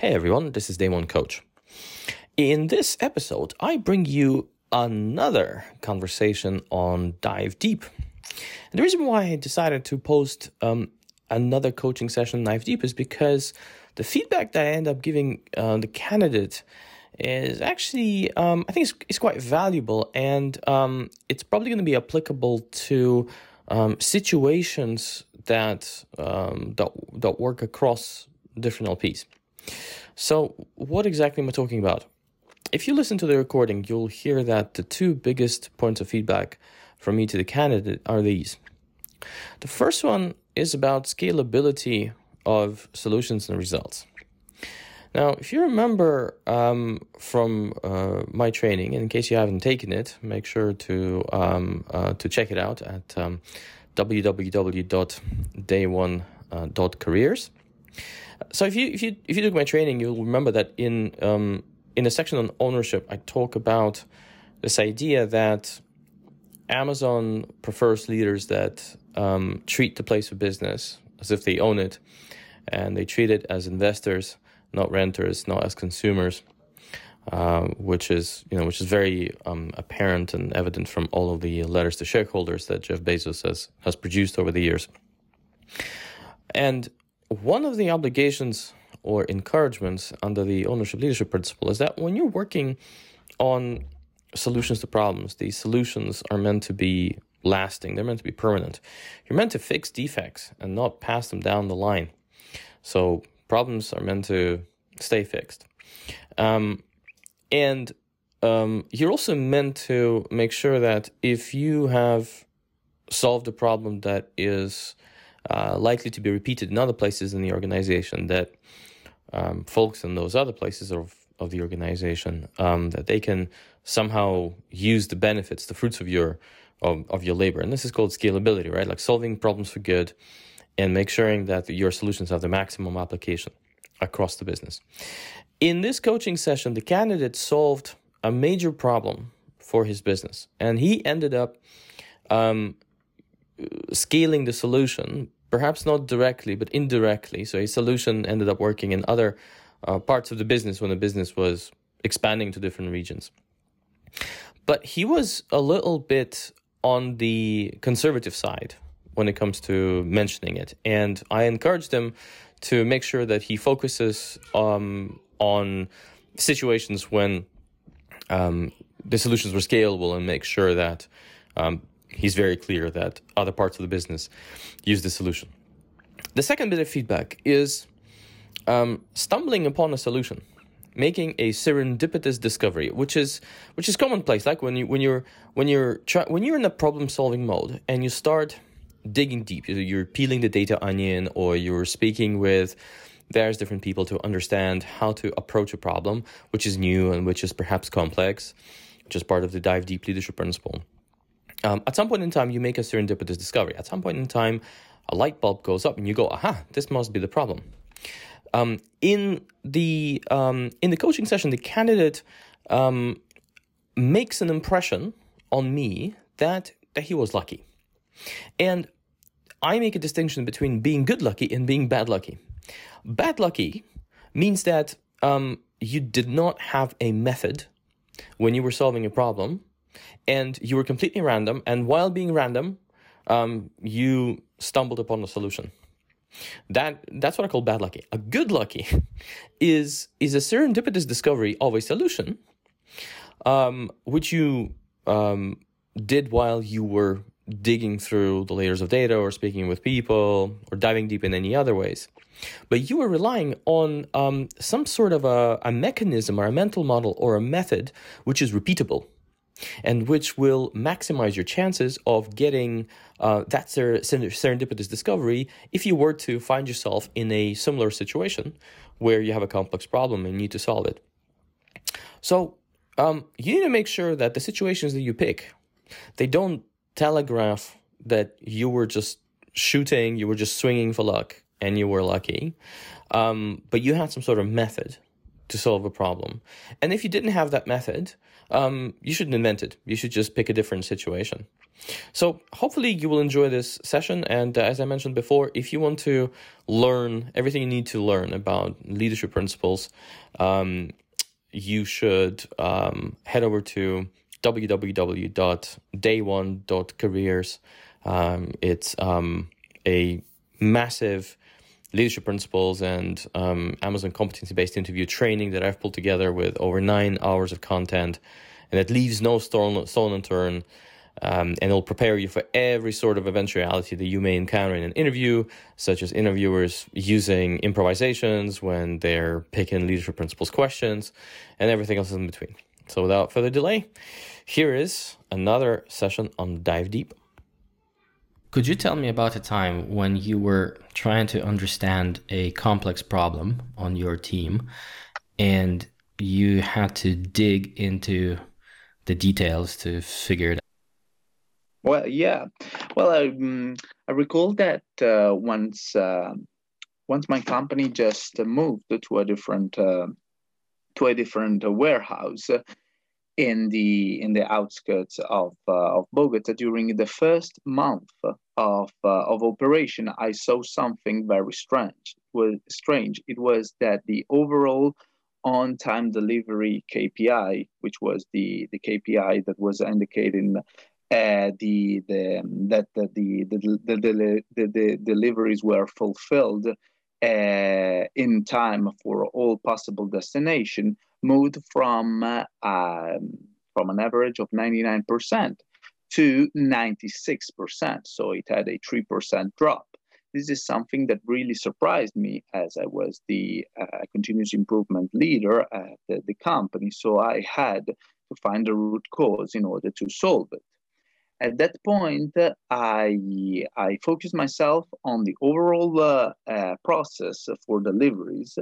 Hey everyone, this is Day One Coach. In this episode, I bring you another conversation on Dive Deep. And the reason why I decided to post um, another coaching session Dive Deep is because the feedback that I end up giving uh, the candidate is actually, um, I think, it's, it's, quite valuable and um, it's probably going to be applicable to um, situations that, um, that that work across different LPs. So, what exactly am I talking about? If you listen to the recording, you'll hear that the two biggest points of feedback from me to the candidate are these. The first one is about scalability of solutions and results. Now, if you remember um, from uh, my training, in case you haven't taken it, make sure to um, uh, to check it out at um, www.dayone.careers. So if you if you if you took my training, you'll remember that in um, in a section on ownership, I talk about this idea that Amazon prefers leaders that um, treat the place of business as if they own it, and they treat it as investors, not renters, not as consumers. Um, which is you know which is very um, apparent and evident from all of the letters to shareholders that Jeff Bezos has has produced over the years. And one of the obligations or encouragements under the ownership leadership principle is that when you're working on solutions to problems, these solutions are meant to be lasting, they're meant to be permanent. You're meant to fix defects and not pass them down the line. So problems are meant to stay fixed. Um, and um, you're also meant to make sure that if you have solved a problem that is uh, likely to be repeated in other places in the organization that um, folks in those other places of, of the organization um, that they can somehow use the benefits the fruits of your of, of your labor. And this is called scalability right? Like solving problems for good and make sure that your solutions have the maximum application across the business. In this coaching session the candidate solved a major problem for his business and he ended up um, scaling the solution perhaps not directly, but indirectly. So a solution ended up working in other uh, parts of the business when the business was expanding to different regions. But he was a little bit on the conservative side when it comes to mentioning it. And I encouraged him to make sure that he focuses um, on situations when um, the solutions were scalable and make sure that um, he's very clear that other parts of the business use the solution. The second bit of feedback is um, stumbling upon a solution, making a serendipitous discovery, which is which is commonplace. Like when you when you're when you're try, when you're in a problem solving mode and you start digging deep, you're peeling the data onion, or you're speaking with various different people to understand how to approach a problem, which is new and which is perhaps complex, which is part of the dive deep leadership principle. Um, at some point in time, you make a serendipitous discovery. At some point in time, a light bulb goes up, and you go, "Aha! This must be the problem." Um, in the um, in the coaching session, the candidate um, makes an impression on me that that he was lucky, and I make a distinction between being good lucky and being bad lucky. Bad lucky means that um, you did not have a method when you were solving a problem and you were completely random. And while being random, um, you stumbled upon a solution. That that's what I call bad lucky. A good lucky is is a serendipitous discovery of a solution, um, which you um, did while you were digging through the layers of data or speaking with people or diving deep in any other ways. But you were relying on um, some sort of a, a mechanism or a mental model or a method which is repeatable and which will maximize your chances of getting uh, that ser- serendipitous discovery if you were to find yourself in a similar situation where you have a complex problem and need to solve it. So um, you need to make sure that the situations that you pick, they don't telegraph that you were just shooting, you were just swinging for luck, and you were lucky. Um, but you had some sort of method to solve a problem. And if you didn't have that method, um, you shouldn't invent it. You should just pick a different situation. So hopefully you will enjoy this session. And uh, as I mentioned before, if you want to learn everything you need to learn about leadership principles, um, you should um, head over to www.dayone.careers. Um, it's um, a massive leadership principles and um, Amazon competency based interview training that I've pulled together with over nine hours of content. And it leaves no stone, unturned. Um, and it'll prepare you for every sort of eventuality that you may encounter in an interview, such as interviewers using improvisations when they're picking leadership principles questions and everything else in between. So, without further delay, here is another session on Dive Deep. Could you tell me about a time when you were trying to understand a complex problem on your team and you had to dig into the details to figure it out? Well, yeah. Well, I, um, I recall that uh, once uh, once my company just moved to a different uh, to a different warehouse in the in the outskirts of uh, of Bogota during the first month of uh, of operation I saw something very strange. It was strange. It was that the overall on time delivery KPI which was the the KPI that was indicating uh, the the that the the the, the, the, the deliveries were fulfilled uh, in time for all possible destination moved from uh, um, from an average of 99% to 96%. So it had a 3% drop. This is something that really surprised me as I was the uh, continuous improvement leader at the, the company. So I had to find the root cause in order to solve it. At that point, I, I focused myself on the overall uh, uh, process for deliveries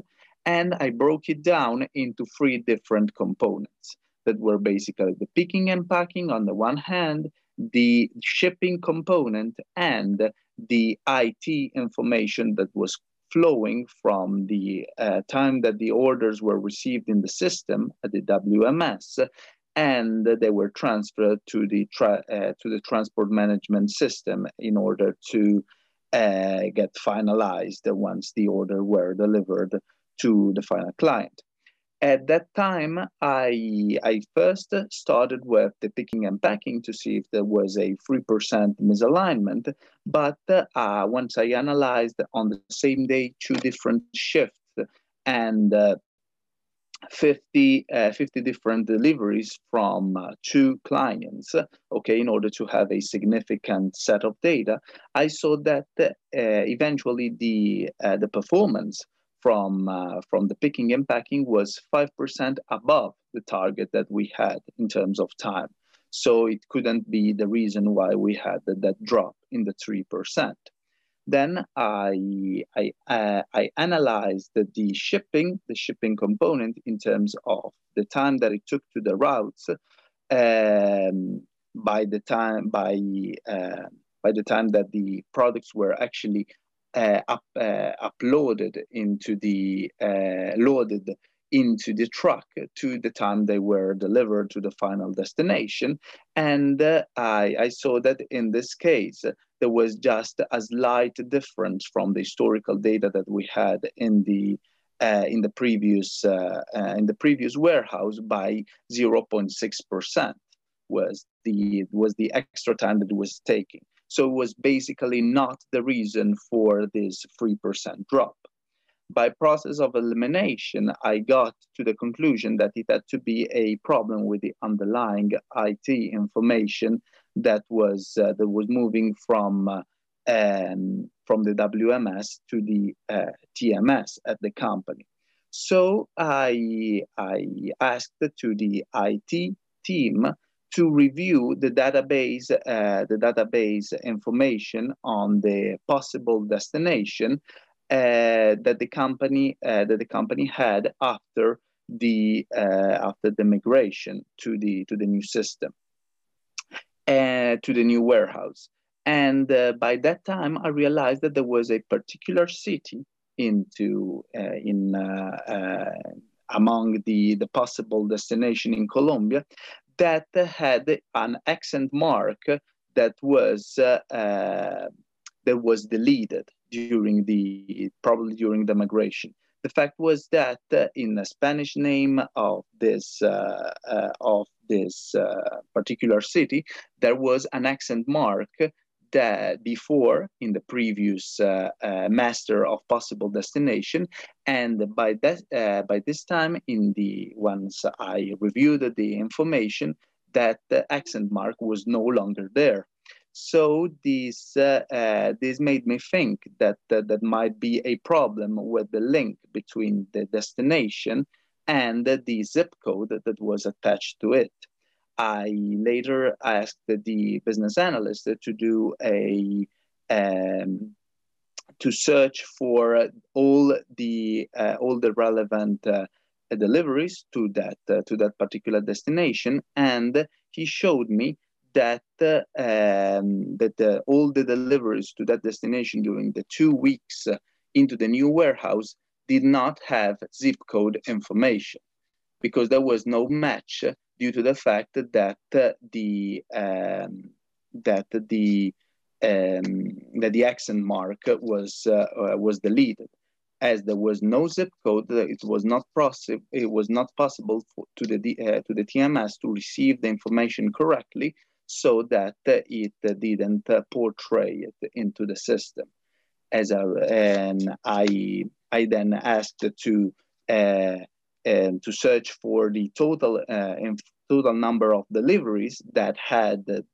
and I broke it down into three different components that were basically the picking and packing on the one hand, the shipping component, and the IT information that was flowing from the uh, time that the orders were received in the system at the WMS and they were transferred to the tra- uh, to the transport management system in order to uh, get finalized once the order were delivered to the final client. At that time, I, I first started with the picking and packing to see if there was a 3% misalignment. But uh, once I analyzed on the same day two different shifts and uh, 50, uh, 50 different deliveries from uh, two clients, okay, in order to have a significant set of data, I saw that uh, eventually the, uh, the performance from uh, from the picking and packing was 5% above the target that we had in terms of time. So it couldn't be the reason why we had that, that drop in the 3%. Then I, I, uh, I analyzed the, the shipping, the shipping component in terms of the time that it took to the routes um, by the time by uh, by the time that the products were actually up, uh, uploaded into the uh, loaded into the truck to the time they were delivered to the final destination. And uh, I, I, saw that in this case, there was just a slight difference from the historical data that we had in the uh, in the previous uh, in the previous warehouse by 0.6 percent was the was the extra time that it was taking. So it was basically not the reason for this 3% drop. By process of elimination, I got to the conclusion that it had to be a problem with the underlying IT information that was uh, that was moving from uh, um, from the WMS to the uh, TMS at the company. So I I asked to the IT team to review the database, uh, the database information on the possible destination uh, that the company uh, that the company had after the uh, after the migration to the to the new system, uh, to the new warehouse. And uh, by that time, I realized that there was a particular city into in among the, the possible destination in Colombia that had an accent mark that was uh, uh, that was deleted during the probably during the migration. The fact was that uh, in the Spanish name of this uh, uh, of this uh, particular city, there was an accent mark before in the previous uh, uh, master of possible destination. And by that uh, by this time in the once i reviewed the information that the accent mark was no longer there. So this uh, uh, this made me think that that might be a problem with the link between the destination and the zip code that was attached to it I later asked the business analyst to do a um, to search for all the uh, all the relevant uh, deliveries to that uh, to that particular destination, and he showed me that uh, um, that all the deliveries to that destination during the two weeks into the new warehouse did not have zip code information because there was no match due to the fact that the um, that the um, that the accent mark was uh, uh, was deleted. As there was no zip code, it was not possible. It was not possible for, to the uh, to the TMS to receive the information correctly, so that it didn't portray it into the system. As a, and I I then asked to uh, um, to search for the total uh, total number of deliveries that had the,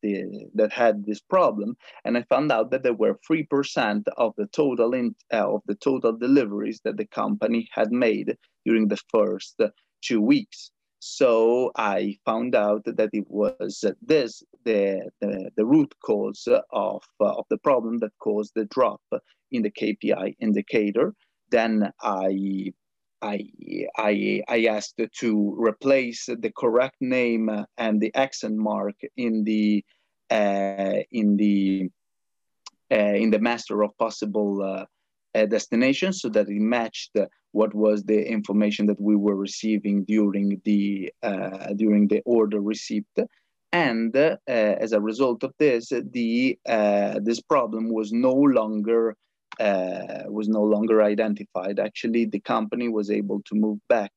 that had this problem, and I found out that there were three percent of the total in, uh, of the total deliveries that the company had made during the first two weeks. So I found out that it was this the the, the root cause of uh, of the problem that caused the drop in the KPI indicator. Then I I, I, I asked to replace the correct name and the accent mark in the uh, in the uh, in the master of possible uh, uh destinations so that it matched what was the information that we were receiving during the uh, during the order receipt. And uh, as a result of this the this problem was no longer uh, was no longer identified. Actually, the company was able to move back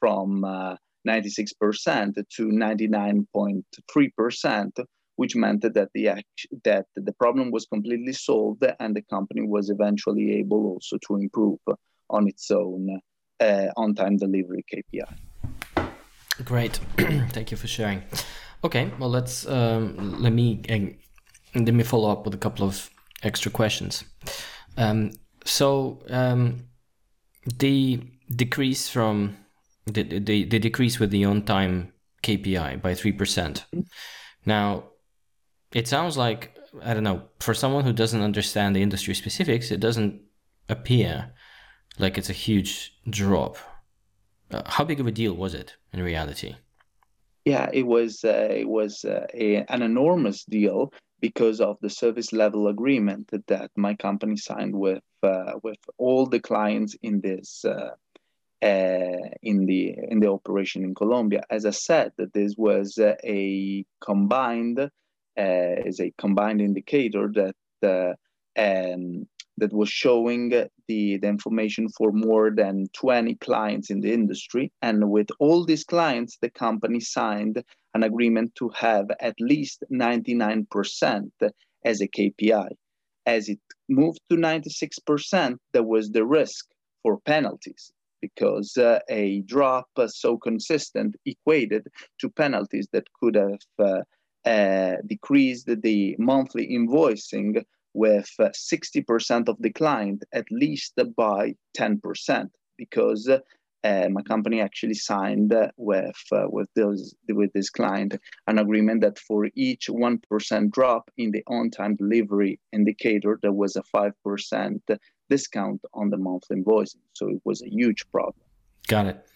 from uh, 96% to 99.3%, which meant that the act- that the problem was completely solved, and the company was eventually able also to improve on its own uh, on-time delivery KPI. Great, thank you for sharing. Okay, well let's um, let me uh, let me follow up with a couple of extra questions. Um, so um, the decrease from the, the, the decrease with the on time KPI by 3%. Now, it sounds like, I don't know, for someone who doesn't understand the industry specifics, it doesn't appear like it's a huge drop. Uh, how big of a deal was it in reality? Yeah, it was uh, it was uh, a, an enormous deal because of the service level agreement that my company signed with uh, with all the clients in this uh, uh, in the in the operation in Colombia. As I said, that this was a combined uh, is a combined indicator that uh, um, that was showing the, the information for more than 20 clients in the industry. And with all these clients, the company signed an agreement to have at least 99% as a KPI. As it moved to 96%, there was the risk for penalties because uh, a drop uh, so consistent equated to penalties that could have uh, uh decreased the monthly invoicing with 60% uh, of the client at least by 10% because uh, my company actually signed uh, with uh, with those with this client an agreement that for each one percent drop in the on-time delivery indicator, there was a five percent discount on the monthly invoicing. So it was a huge problem. Got it.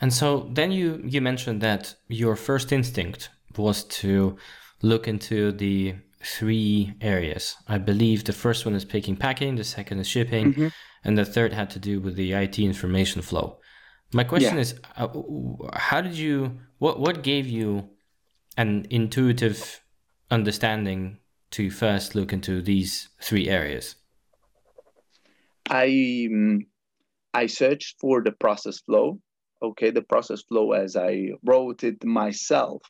And so then you you mentioned that your first instinct was to look into the three areas. I believe the first one is picking packing, the second is shipping, mm-hmm. and the third had to do with the IT information flow. My question yeah. is, uh, how did you? What what gave you an intuitive understanding to first look into these three areas? I um, I searched for the process flow. Okay, the process flow as I wrote it myself.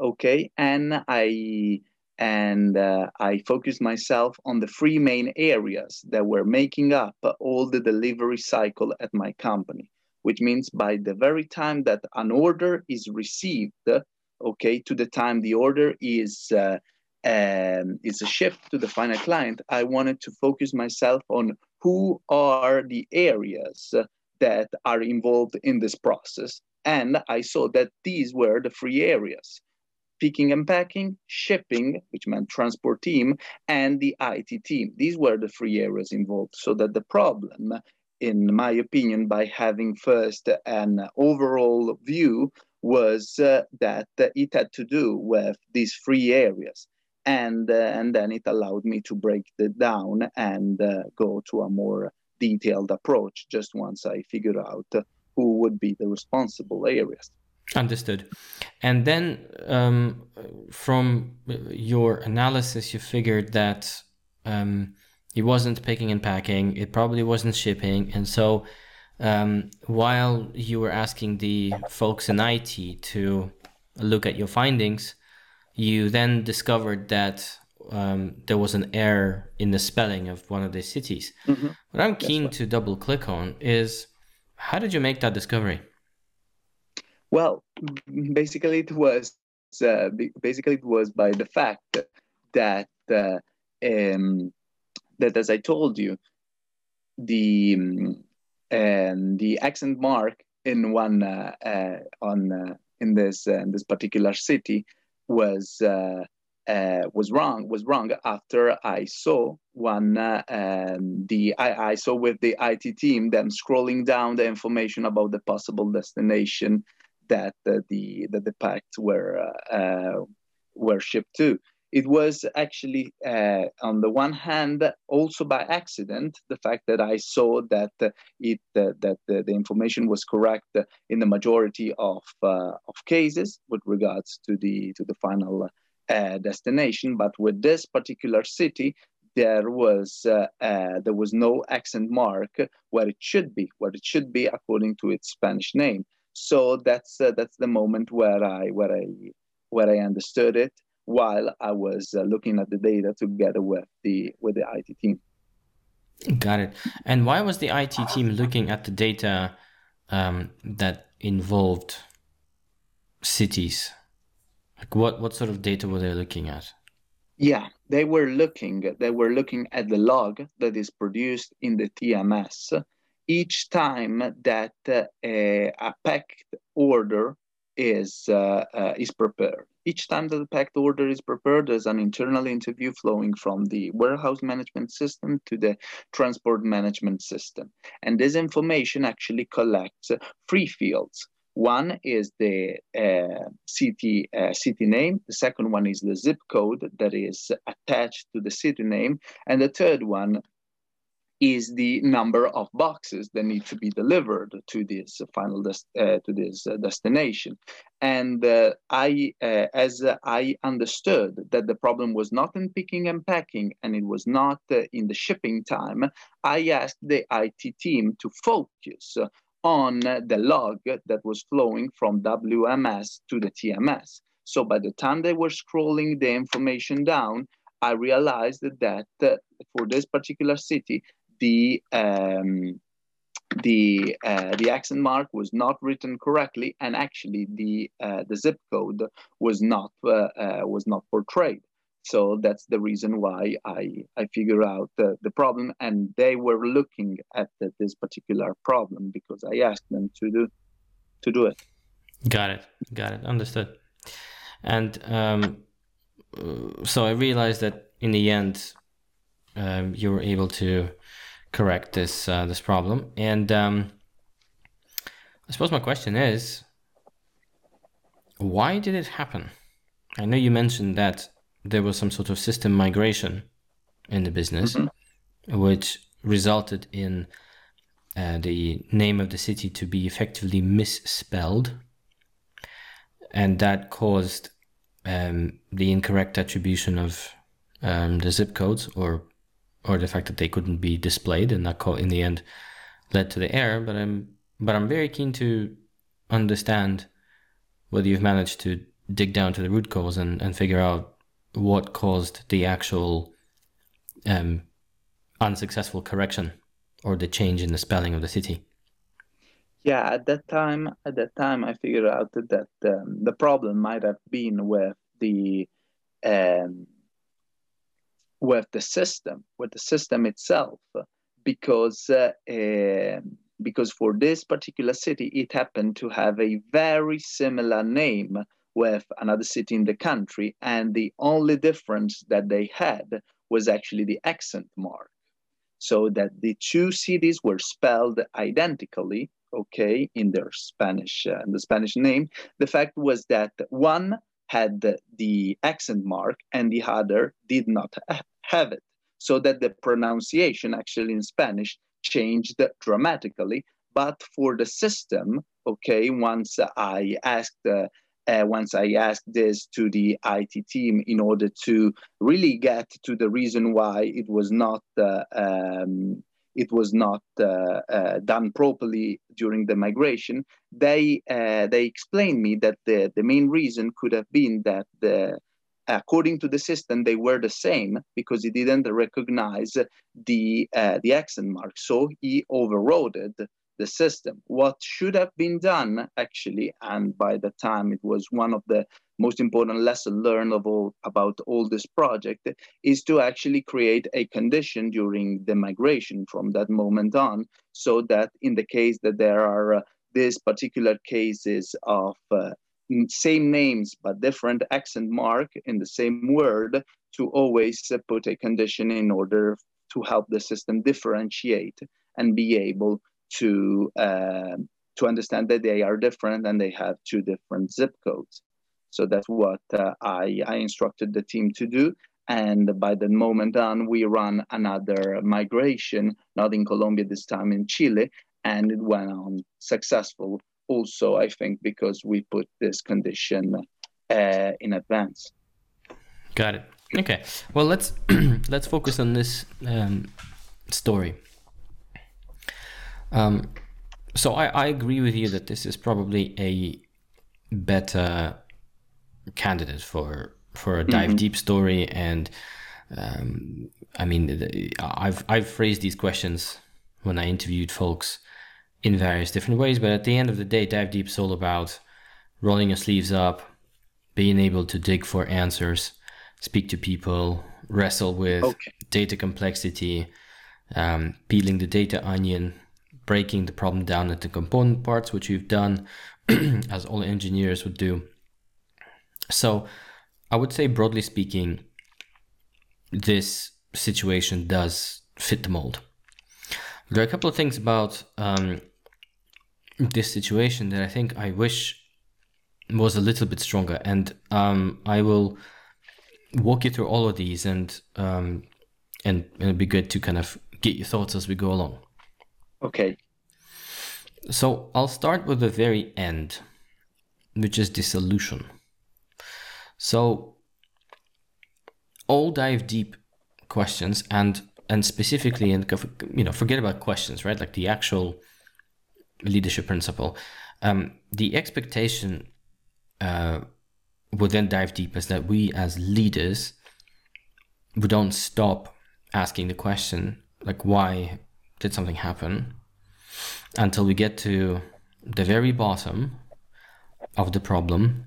Okay, and I and uh, I focused myself on the three main areas that were making up all the delivery cycle at my company, which means by the very time that an order is received, okay, to the time the order is uh, um, is shipped to the final client, I wanted to focus myself on who are the areas that are involved in this process. And I saw that these were the three areas picking and packing, shipping, which meant transport team, and the IT team. These were the three areas involved. So that the problem, in my opinion, by having first an overall view, was uh, that it had to do with these three areas. And, uh, and then it allowed me to break it down and uh, go to a more detailed approach just once I figured out who would be the responsible areas. Understood. And then um, from your analysis, you figured that um, it wasn't picking and packing, it probably wasn't shipping. And so um, while you were asking the folks in IT to look at your findings, you then discovered that um, there was an error in the spelling of one of the cities. Mm-hmm. What I'm keen right. to double click on is how did you make that discovery? Well, basically it was uh, basically it was by the fact that uh, um, that as I told you, the um, the accent mark in one uh, uh on uh, in this uh, in this particular city was was wrong was wrong after I saw one um, the I, I saw with the IT team them scrolling down the information about the possible destination that uh, the that the packs were uh, uh, were shipped to. It was actually, on the one hand, also by accident, the fact that I saw that it that the, the, information was correct in the majority of of cases with regards to the to the final destination. But with this particular city, there was uh, uh, there was no accent mark where it should be, where it should be according to its Spanish name. So that's uh, that's the moment where I where I where I understood it while I was uh, looking at the data together with the with the IT team. Got it. And why was the IT team looking at the data um, that involved cities? Like what what sort of data were they looking at? Yeah, they were looking they were looking at the log that is produced in the TMS each time that uh, a packed order is uh, uh, is prepared. Each time that the packed order is prepared, there's an internal interview flowing from the warehouse management system to the transport management system. And this information actually collects three fields. One is the uh, city uh, city name. The second one is the zip code that is attached to the city name, and the third one is the number of boxes that need to be delivered to this final uh, to this uh, destination. And uh, i as i understood that the problem was not in picking and packing and it was not in the shipping time i asked the it team to focus on the log that was flowing from wms to the tms so by the time they were scrolling the information down I realized that uh, for this particular city, the um, the uh, the accent mark was not written correctly, and actually the uh, the zip code was not uh, uh was not portrayed. So that's the reason why I I figure out the problem, and they were looking at the, this particular problem because I asked them to do to do it. Got it. Got it. Understood. And um, so I realized that in the end, um, you were able to correct this uh, this problem. And um, I suppose my question is, why did it happen? I know you mentioned that there was some sort of system migration in the business, mm-hmm. which resulted in uh, the name of the city to be effectively misspelled, and that caused um, the incorrect attribution of um, the zip codes, or or the fact that they couldn't be displayed, and that in the end led to the error. But I'm but I'm very keen to understand whether you've managed to dig down to the root cause and, and figure out what caused the actual um, unsuccessful correction or the change in the spelling of the city. Yeah, at that time, at that time, I figured out that um, the problem might have been with the um, with the system, with the system itself, because uh, uh, because for this particular city, it happened to have a very similar name with another city in the country, and the only difference that they had was actually the accent mark, so that the two cities were spelled identically, okay, in their Spanish, uh, the Spanish name. The fact was that one had the accent mark and the other did not have it, so that the pronunciation actually in Spanish changed dramatically. But for the system, okay, once I asked, uh, uh, once I asked this to the IT team in order to really get to the reason why it was not uh, um, it was not uh, uh, done properly during the migration, they uh, they explained me that the, the main reason could have been that the according to the system, they were the same because he didn't recognize the uh, the accent mark. So he overrode the system. What should have been done, actually, and by the time it was one of the most important lessons learned of all about all this project, is to actually create a condition during the migration from that moment on, so that in the case that there are uh, these particular cases of uh, same names but different accent mark in the same word to always put a condition in order to help the system differentiate and be able to uh, to understand that they are different and they have two different zip codes. So that's what uh, I, I instructed the team to do. And by the moment on, we run another migration, not in Colombia this time, in Chile, and it went on successful also, I think, because we put this condition uh, in advance. Got it. Okay. Well, let's let's focus on this um, story. Um, so I, I agree with you that this is probably a better candidate for for a dive mm-hmm. deep story and um, I mean I've I've phrased these questions when I interviewed folks in various different ways. But at the end of the day, Dive Deep is all about rolling your sleeves up, being able to dig for answers, speak to people, wrestle with okay. data complexity, um, peeling the data onion, breaking the problem down into component parts, which you've done, as all engineers would do. So, I would say, broadly speaking, this situation does fit the mold. There are a couple of things about um, this situation that I think I wish was a little bit stronger, and um, I will walk you through all of these, and um, and it'd be good to kind of get your thoughts as we go along. Okay. So I'll start with the very end, which is the solution. So all dive deep questions and and specifically and you know forget about questions right like the actual leadership principle um, the expectation uh, would then dive deep is that we as leaders we don't stop asking the question like why did something happen. Until we get to the very bottom of the problem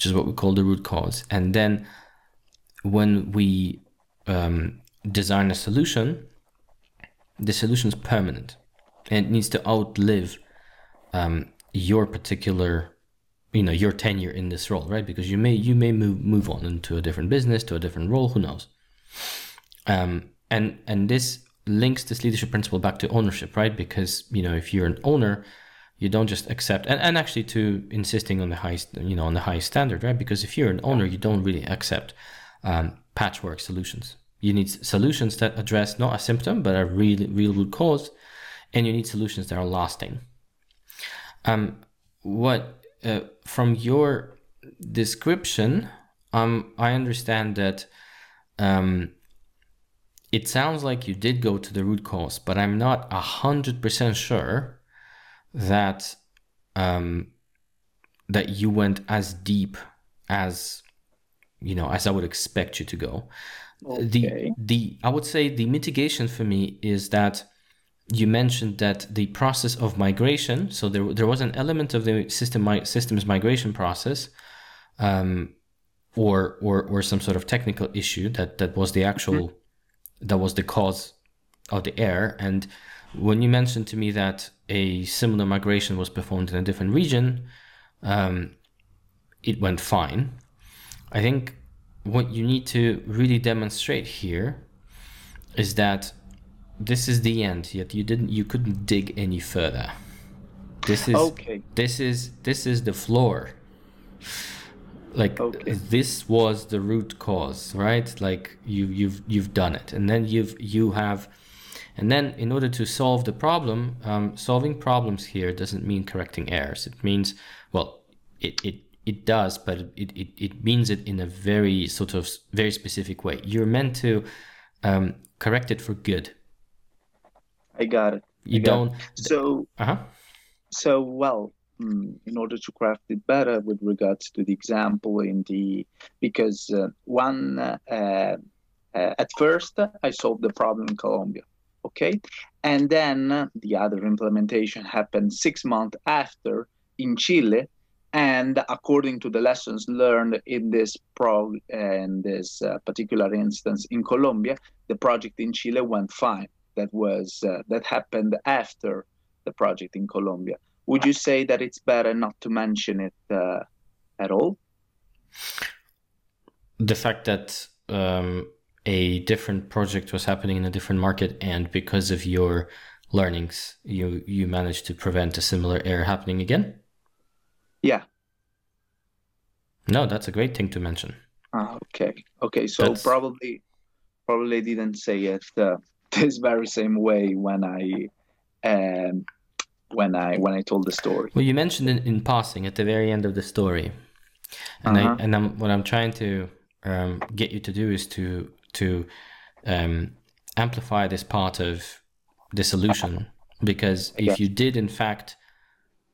which is what we call the root cause. And then when we um, design a solution, the solution is permanent. And it needs to outlive um, your particular you know your tenure in this role right? Because you may you may move move on into a different business to a different role who knows? Um, and and this links this leadership principle back to ownership right? Because you know if you're an owner you don't just accept and, and actually to insisting on the highest you know on the highest standard right? Because if you're an owner you don't really accept um, patchwork solutions. You need solutions that address not a symptom, but a real, real root cause and you need solutions that are lasting. Um, what uh, from your description, um, I understand that um, it sounds like you did go to the root cause, but I'm not a hundred percent sure that um, that you went as deep as you know as I would expect you to go. Okay. The the I would say the mitigation for me is that you mentioned that the process of migration. So there there was an element of the system mi- systems migration process. Um, or, or or some sort of technical issue that that was the actual mm-hmm. That was the cause of the error. And when you mentioned to me that a similar migration was performed in a different region um, it went fine. I think what you need to really demonstrate here is that this is the end yet you didn't you couldn't dig any further. This is okay. this is this is the floor like okay. this was the root cause right? Like you you've you've done it. And then you've you have and then in order to solve the problem um, solving problems here doesn't mean correcting errors. It means well it it it does but it, it it means it in a very sort of very specific way. You're meant to um, correct it for good. I got it. You don't so uh-huh. so well in order to craft it better with regards to the example in the because uh, one uh, uh, at first I solved the problem in Colombia, okay, and then the other implementation happened six months after in Chile, and according to the lessons learned in this pro in this uh, particular instance in Colombia, the project in Chile went fine. That was uh, that happened after the project in Colombia would you say that it's better not to mention it uh, at all? The fact that um, a different project was happening in a different market, and because of your learnings, you you managed to prevent a similar error happening again. Yeah. No, that's a great thing to mention. Ah, okay. Okay. So that's... probably probably didn't say it uh, this very same way when I um, when I when I told the story. Well, you mentioned in, in passing at the very end of the story, and uh-huh. I and I'm, what I'm trying to um, get you to do is to to um, amplify this part of the solution because if you did in fact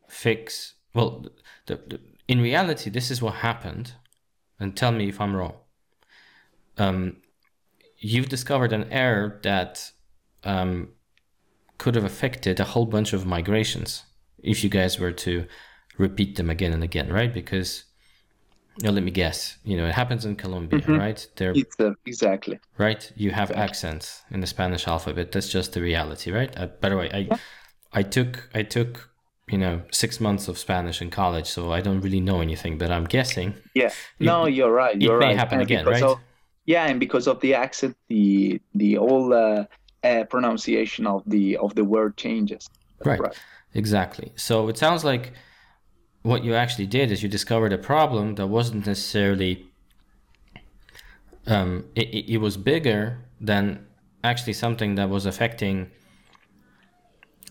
fix well the, the, in reality this is what happened. And tell me if i'm wrong. Um, you've discovered an error that um, could have affected a whole bunch of migrations if you guys were to repeat them again and again, right? Because you know, let me guess. You know, it happens in Colombia, mm-hmm. right? There, uh, exactly. Right. You have exactly. accents in the Spanish alphabet. That's just the reality, right? Uh, by the way, I, yeah. I took, I took, you know, six months of Spanish in college, so I don't really know anything. But I'm guessing. Yeah. No, you're right. You're it right. may happen and again, right? Of, yeah, and because of the accent, the the whole. Uh, uh, pronunciation of the of the word changes. Right. right. Exactly. So it sounds like what you actually did is you discovered a problem that wasn't necessarily um, it, it was bigger than actually something that was affecting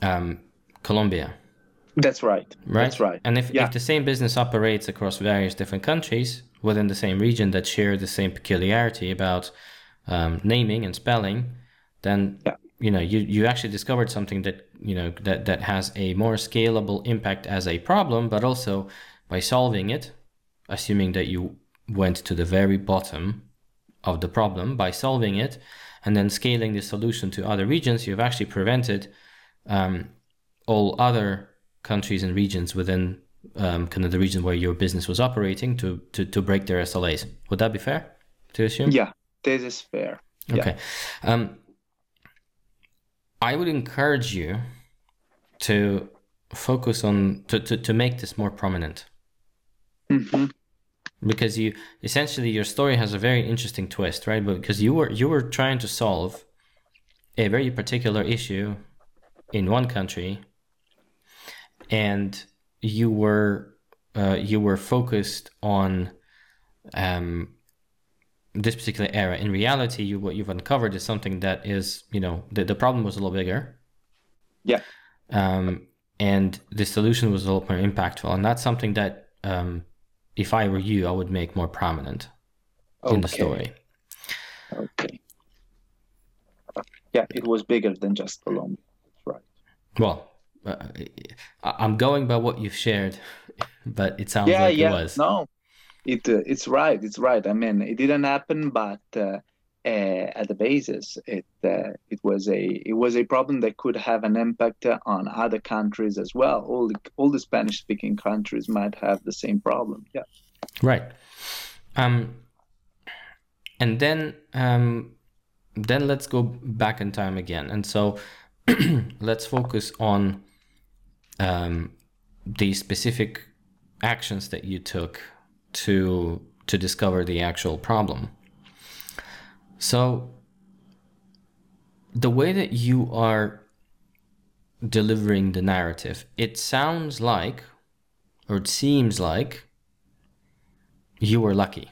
um, Colombia. That's right. Right. That's right. And if, yeah. if the same business operates across various different countries within the same region that share the same peculiarity about um, naming and spelling, then yeah. you know you you actually discovered something that you know that that has a more scalable impact as a problem, but also by solving it, assuming that you went to the very bottom of the problem by solving it and then scaling the solution to other regions, you've actually prevented um, all other countries and regions within um, kind of the region where your business was operating to, to, to break their SLAs. Would that be fair to assume? Yeah, this is fair. Okay. Yeah. Um, I would encourage you to focus on to, to, to make this more prominent. Mm-hmm. Because you essentially your story has a very interesting twist, right? Because you were you were trying to solve a very particular issue in one country, and you were uh, you were focused on um, this particular era. In reality, you what you've uncovered is something that is, you know, the, the problem was a little bigger. Yeah. Um, and the solution was a little more impactful, and that's something that, um, if I were you, I would make more prominent in the story. Okay. Yeah, it was bigger than just Colombia. That's right. Well, uh, I'm going by what you've shared, but it sounds yeah, like yeah. it was. No, it uh, it's right. It's right. I mean, it didn't happen, but uh, uh, at the basis, it uh, it was a it was a problem that could have an impact uh, on other countries as well. All the all the Spanish speaking countries might have the same problem. Yeah. Right. Um, and then um, then let's go back in time again, and so let's focus on um, the specific actions that you took to to discover the actual problem. So the way that you are delivering the narrative, it sounds like, or it seems like, you were lucky.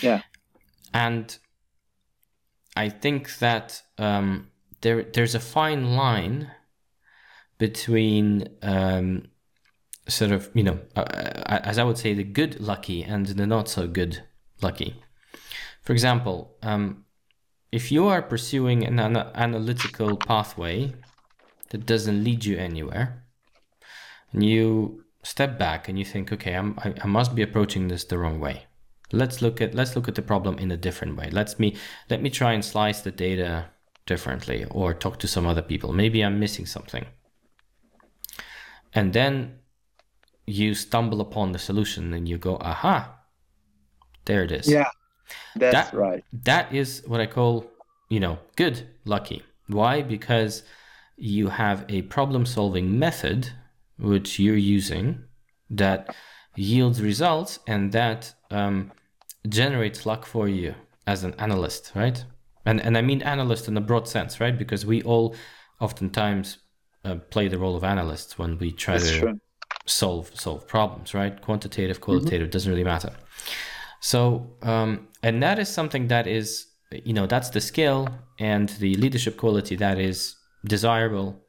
Yeah. And I think that um, there there's a fine line between um, sort of you know uh, uh, as I would say the good lucky and the not so good lucky. For example, um, if you are pursuing an ana- analytical pathway that doesn't lead you anywhere, and you step back and you think, okay, I'm, I, I must be approaching this the wrong way. Let's look at let's look at the problem in a different way. Let's me let me try and slice the data differently or talk to some other people. Maybe I'm missing something. And then you stumble upon the solution and you go, aha, there it is. Yeah. That's That- right. That is what I call, you know, good lucky. Why? Because you have a problem solving method which you're using that yields results and that um, generates luck for you as an analyst, right? And and I mean analyst in a broad sense, right? Because we all oftentimes uh, play the role of analysts when we try That's to true. Solve solve problems, right? Quantitative, qualitative doesn't really matter. So, um, and that is something that is, you know, that's the skill and the leadership quality that is desirable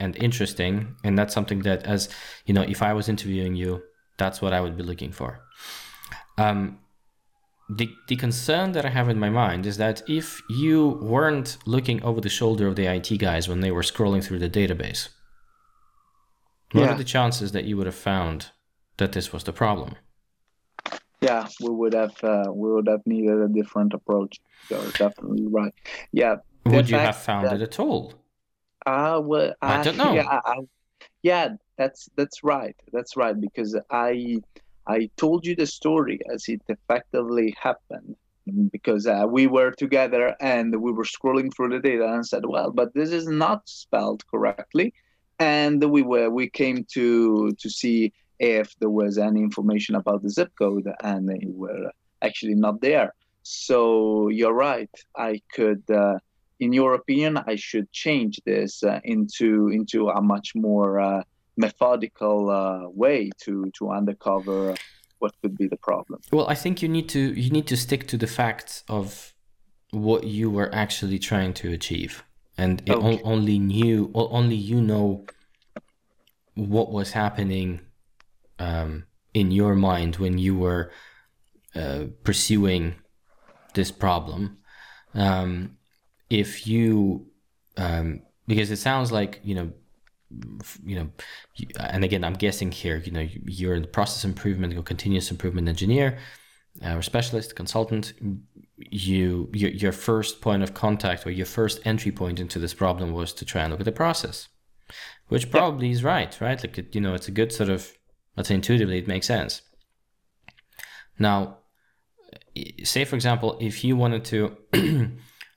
and interesting, and that's something that, as you know, if I was interviewing you, that's what I would be looking for. Um, the the concern that I have in my mind is that if you weren't looking over the shoulder of the IT guys when they were scrolling through the database, what Yeah. are the chances that you would have found that this was the problem? Yeah, we would have uh, we would have needed a different approach. You're definitely right. Yeah. Would you have found that- it at all? Uh, well, I don't know. Yeah, I, I- yeah, that's that's right. That's right because I I told you the story as it effectively happened because uh, we were together and we were scrolling through the data and said, well, but this is not spelled correctly, and we were we came to to see if there was any information about the zip code and they were actually not there. So you're right. I could. Uh, in your opinion, I should change this uh, into into a much more uh, methodical uh, way to to uncover what could be the problem. Well, I think you need to you need to stick to the facts of what you were actually trying to achieve, and it on- Okay. only you o- only you know what was happening um, in your mind when you were uh, pursuing this problem. Um, if you um, because it sounds like you know you know and again i'm guessing here you know you- you're the process improvement or continuous improvement engineer uh, or specialist consultant you your, your first point of contact or your first entry point into this problem was to try and look at the process which probably is right right? Like it, you know it's a good sort of let's say intuitively it makes sense. Now say for example if you wanted to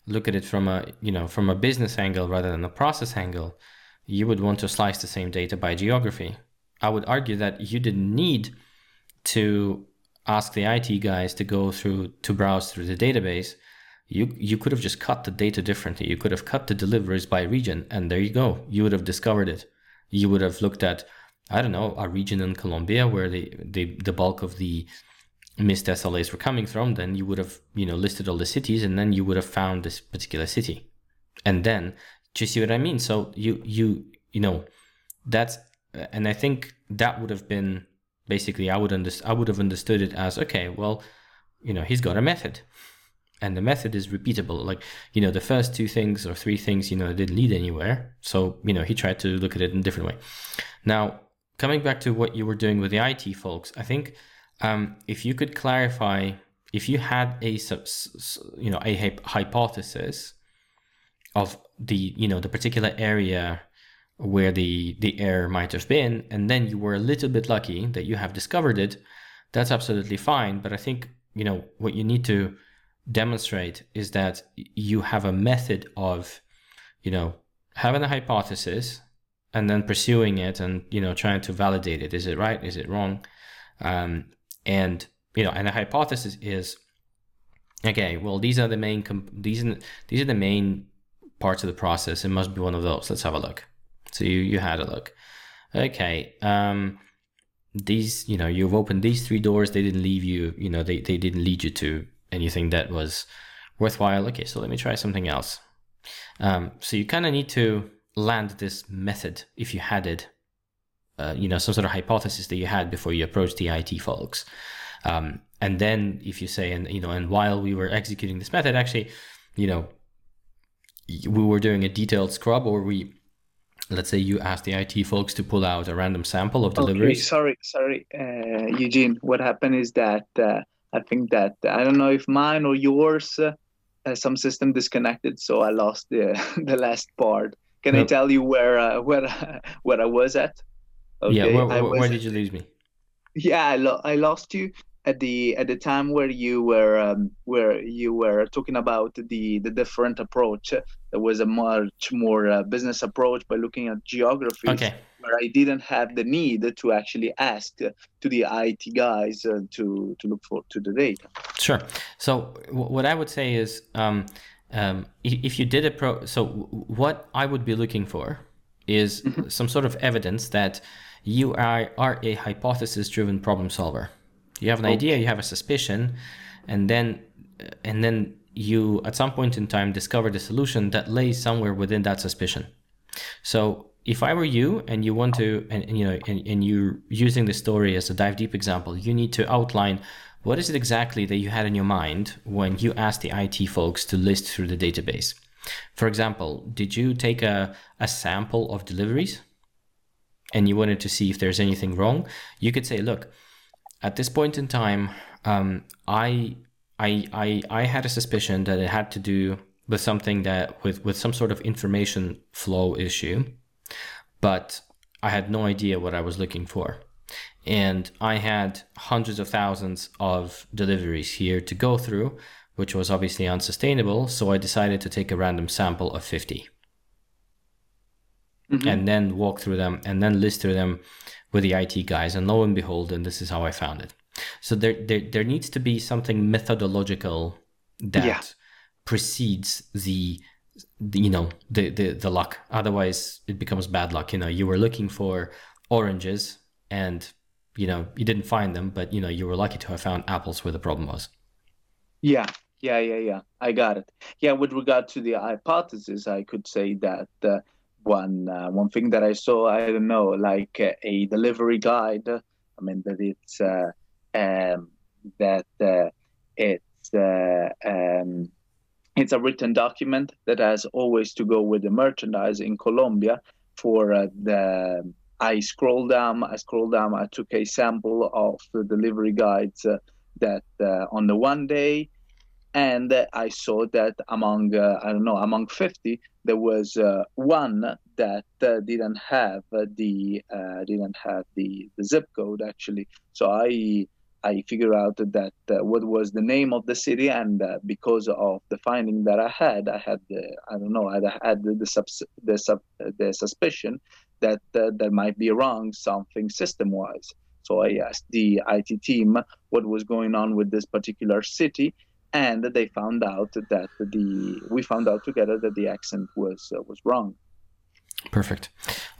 look at it from a you know from a business angle rather than a process angle you would want to slice the same data by geography. I would argue that you didn't need to ask the IT guys to go through to browse through the database you you could have just cut the data differently you could have cut the deliveries by region and there you go you would have discovered it you would have looked at i don't know a region in colombia where the the, the bulk of the missed SLAs were coming from, then you would have, you know, listed all the cities and then you would have found this particular city. And then Do you see what I mean? So you you you know that's and I think that would have been basically I would under, I would have understood it as okay, well, you know, he's got a method. And the method is repeatable. Like, you know, the first two things or three things, you know, didn't lead anywhere. So, you know, he tried to look at it in a different way. Now, coming back to what you were doing with the IT folks, I think um, if you could clarify, if you had a, you know, a hypothesis of the, you know, the particular area where the the error might have been and then you were a little bit lucky that you have discovered it. That's absolutely fine but i think you know what you need to demonstrate is that you have a method of you know having a hypothesis and then pursuing it and you know trying to validate it. Is it right? Is it wrong? Um, and you know and a hypothesis is okay well these are the main comp- these these are the main parts of the process. It must be one of those. Let's have a look so you, you had a look. Okay. Um, these, you know, you've opened these three doors. They didn't leave you, you know, they, they didn't lead you to anything that was worthwhile. Okay, so let me try something else. Um, so you kind of need to land this method if you had it, uh, you know, some sort of hypothesis that you had before you approached the IT folks. Um, and then if you say, and, you know, and while we were executing this method, actually, you know, we were doing a detailed scrub or we let's say you ask the IT folks to pull out a random sample of deliveries. Okay, sorry, sorry, uh, Eugene. What happened is that uh, I think that I don't know if mine or yours, uh, some system disconnected, so I lost the the last part. Can nope. I tell you where uh, where where I was at? Okay, yeah, where, where, where did you lose me? Yeah, I, lo- I lost you at the at the time where you were um, where you were talking about the the different approach there was a much more uh, business approach by looking at geography okay. where i didn't have the need to actually ask to the it guys uh, to to look for to the data sure so w- what i would say is um, um, if you did a pro so what i would be looking for is mm-hmm. some sort of evidence that you are, are a hypothesis driven problem solver you have an okay. idea, you have a suspicion, and then and then you at some point in time discover the solution that lays somewhere within that suspicion. So if I were you and you want to and, and you know and, and you're using the story as a dive deep example, you need to outline what is it exactly that you had in your mind when you asked the IT folks to list through the database. For example, did you take a, a sample of deliveries and you wanted to see if there's anything wrong? You could say, look, at this point in time, um, I, I, I, I had a suspicion that it had to do with something that with, with some sort of information flow issue, but I had no idea what I was looking for. And I had hundreds of thousands of deliveries here to go through, which was obviously unsustainable. So I decided to take a random sample of 50 mm-hmm. and then walk through them and then list through them with the IT guys, and lo and behold, and this is how I found it. So there, there, there needs to be something methodological that yeah. precedes the, the, you know, the, the the luck. Otherwise, it becomes bad luck. You know, you were looking for oranges, and you know you didn't find them, but you know you were lucky to have found apples where the problem was. Yeah, yeah, yeah, yeah. I got it. Yeah, with regard to the hypothesis, I could say that. Uh, one uh, one thing that I saw, I don't know, like uh, a delivery guide. I mean that it's uh, um, that uh, it's uh, um, it's a written document that has always to go with the merchandise in Colombia. For the I scroll down, I scroll down, I took a sample of the delivery guides that on the one day and I saw that among uh, I don't know among 50 there was uh, one that uh, didn't have the uh, didn't have the, the zip code actually. So I I figured out that uh, what was the name of the city and uh, because of the finding that I had I had the, I don't know I had the the, subs, the, sub, the suspicion that that might be wrong something system wise so I asked the IT team what was going on with this particular city and they found out that the we found out together that the accent was uh, was wrong. Perfect.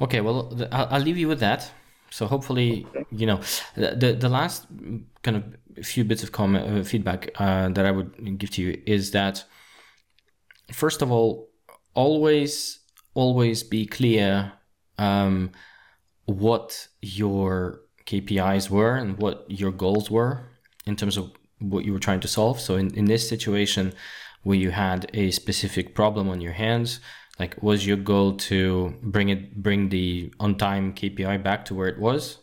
Okay, well, I'll, I'll leave you with that. So hopefully, okay. you know, the the last kind of few bits of comment uh, feedback uh, that I would give to you is that first of all, always always be clear um, what your KPIs were and what your goals were in terms of what you were trying to solve. So in, in this situation where you had a specific problem on your hands, like was your goal to bring it bring the on time KPI back to where it was?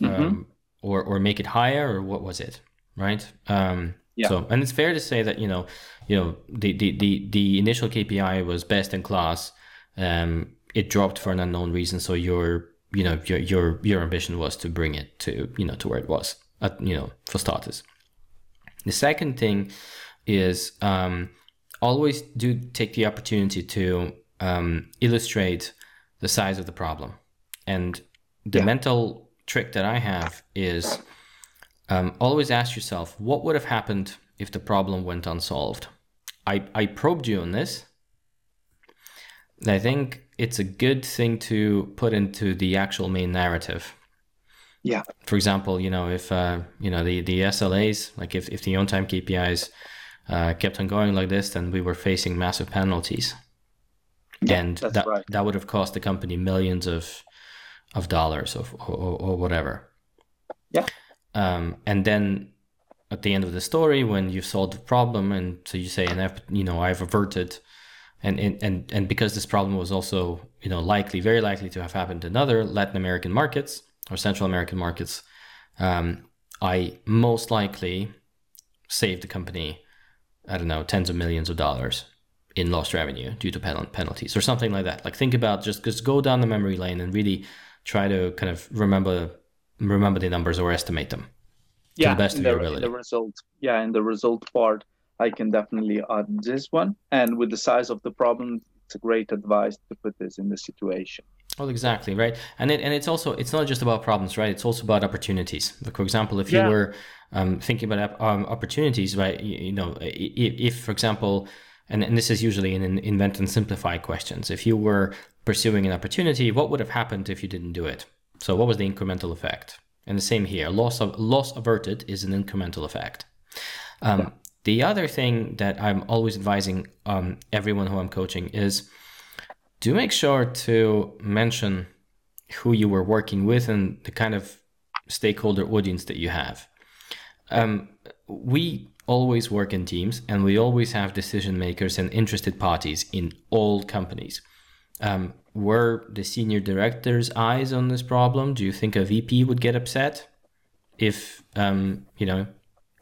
Mm-hmm. Um, or or make it higher or what was it? Right? Um, yeah. So and it's fair to say that, you know, you know, the the, the, the initial KPI was best in class. Um, it dropped for an unknown reason. So your you know your your your ambition was to bring it to you know to where it was at, you know for starters the second thing is um, always do take the opportunity to um, illustrate the size of the problem and the yeah. mental trick that i have is um, always ask yourself what would have happened if the problem went unsolved i i probed you on this I think it's a good thing to put into the actual main narrative. Yeah. For example, you know, if uh, you know the the SLAs, like if if the on time KPIs uh, kept on going like this, then we were facing massive penalties, yeah, and that right. that would have cost the company millions of of dollars of or, or whatever. Yeah. Um, and then at the end of the story, when you've solved the problem, and so you say, and I've, you know, I've averted and and and because this problem was also you know likely very likely to have happened in other Latin American markets or Central American markets, um, I most likely saved the company I don't know tens of millions of dollars in lost revenue due to pen- penalties or something like that. Like think about just just go down the memory lane and really try to kind of remember remember the numbers or estimate them yeah, to the best of your ability. The result, yeah, in the result part I can definitely add this one. And with the size of the problem, it's a great advice to put this in the situation. Well, exactly right, and it and it's also it's not just about problems, right? It's also about opportunities. Like for example, if yeah. you were um, thinking about um, opportunities, right? You, you, know, if, if for example, and, and this is usually in, in invent and simplify questions. If you were pursuing an opportunity, what would have happened if you didn't do it? So, what was the incremental effect? And the same here. Loss of loss averted is an incremental effect. Um, yeah. The other thing that I'm always advising um, everyone who I'm coaching is do make sure to mention who you were working with and the kind of stakeholder audience that you have. Um, we always work in teams and we always have decision makers and interested parties in all companies. Um, were the senior director's eyes on this problem? Do you think a VP would get upset if um, you know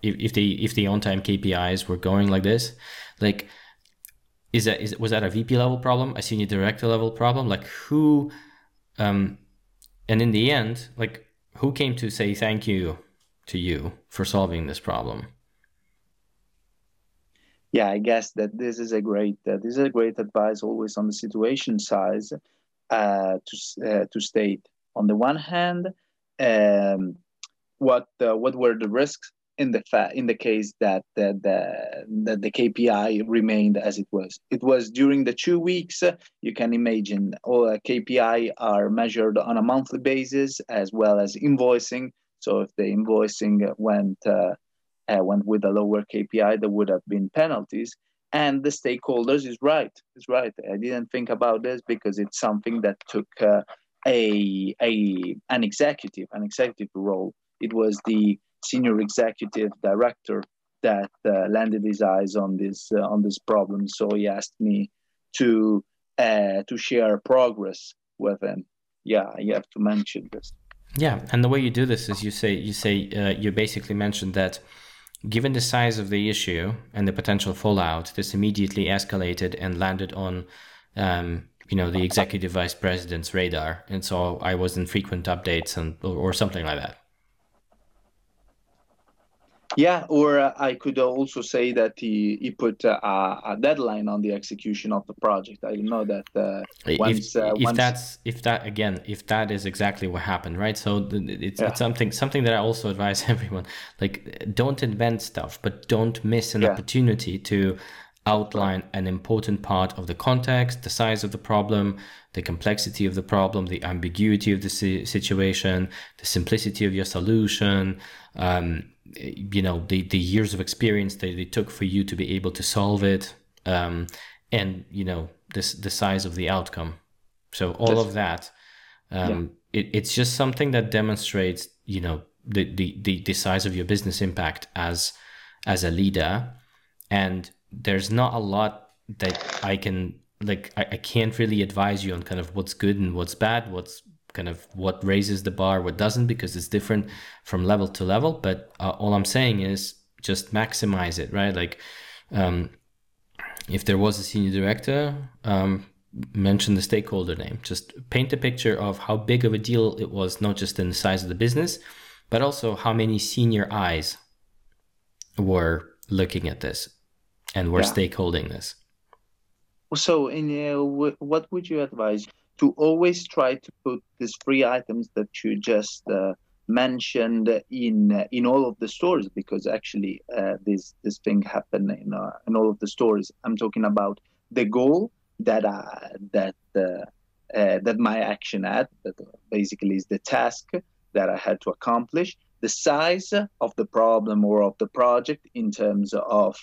if, if the if the on time KPIs were going like this, like is that is was that a VP level problem, a senior director level problem? Like who, um, and in the end, like who came to say thank you to you for solving this problem? Yeah, I guess that this is a great uh, this is a great advice always on the situation size uh, to uh, to state on the one hand um, what uh, what were the risks in the fa- in the case that the, the, that the KPI remained as it was. It was during the two weeks. You can imagine all KPI are measured on a monthly basis as well as invoicing. So if the invoicing went uh, uh, went with a lower KPI, there would have been penalties. And the stakeholders is right. Is right. I didn't think about this because it's something that took uh, a a an executive an executive role. It was the senior executive director that uh, landed his eyes on this uh, on this problem. So he asked me to uh, to share progress with him. Yeah, you have to mention this. Yeah, and the way you do this is you say you say uh, you basically mentioned that given the size of the issue and the potential fallout, this immediately escalated and landed on. Um, you know the executive vice president's radar, and so I was in frequent updates and or, or something like that. Yeah, or uh, I could also say that he, he put uh, a deadline on the execution of the project. I know that uh, once, if, uh, if once... that's if that again if that is exactly what happened, right? So it's, yeah. it's something something that I also advise everyone like don't invent stuff, but don't miss an yeah. opportunity to outline an important part of the context, the size of the problem, the complexity of the problem, the ambiguity of the situation, the simplicity of your solution. Um, you know the the years of experience that it took for you to be able to solve it um, and you know this the size of the outcome. So all of that, um, yeah. it, it's just something that demonstrates, you know, the, the, the, the size of your business impact as as a leader. And there's not a lot that I can like I, I can't really advise you on kind of what's good and what's bad, what's kind of what raises the bar, what doesn't, because it's different from level to level. But uh, all I'm saying is just maximize it, right? Like, um, if there was a senior director, um, mention the stakeholder name. Just paint a picture of how big of a deal it was, not just in the size of the business, but also how many senior eyes were looking at this and were yeah. stakeholding this. So, in uh, what would you advise? To always try to put these three items that you just uh, mentioned in uh, in all of the stores, because actually uh, this this thing happened in uh, in all of the stores. I'm talking about the goal that I, that uh, that my action had, that basically is the task that I had to accomplish, the size of the problem or of the project in terms of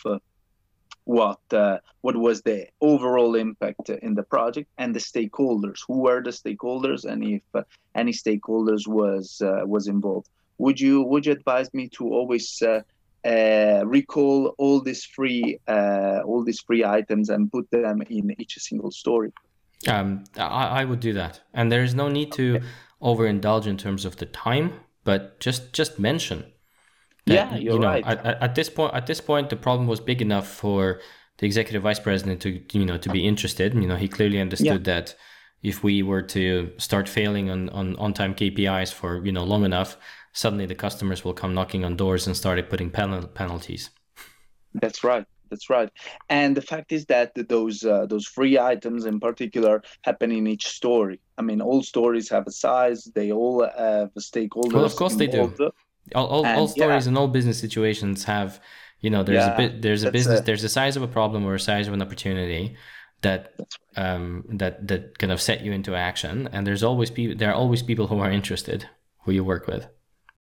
what uh, what was the overall impact in the project and the stakeholders. Who were the stakeholders and if uh, any stakeholders was uh, was involved. Would you would you advise me to always uh, uh, recall all these free uh, all these free items and put them in each single story? Um, I, I would do that. And there is no need to okay. overindulge in terms of the time but just just mention yeah, you're you know, right. At, at this point, at this point, the problem was big enough for the executive vice president to you know to be interested. You know, he clearly understood yeah. that if we were to start failing on on on time KPIs for you know long enough, suddenly the customers will come knocking on doors and started putting penal- penalties. That's right. That's right. And the fact is that those uh, those free items in particular happen in each story. I mean, all stories have a size. They all have stakeholders. Well, of course they do. All, all, and, all stories yeah. and all business situations have, you know, there's yeah, a bit, there's a business, a, there's a size of a problem or a size of an opportunity that, um, that, that kind of set you into action. And there's always people, there are always people who are interested who you work with.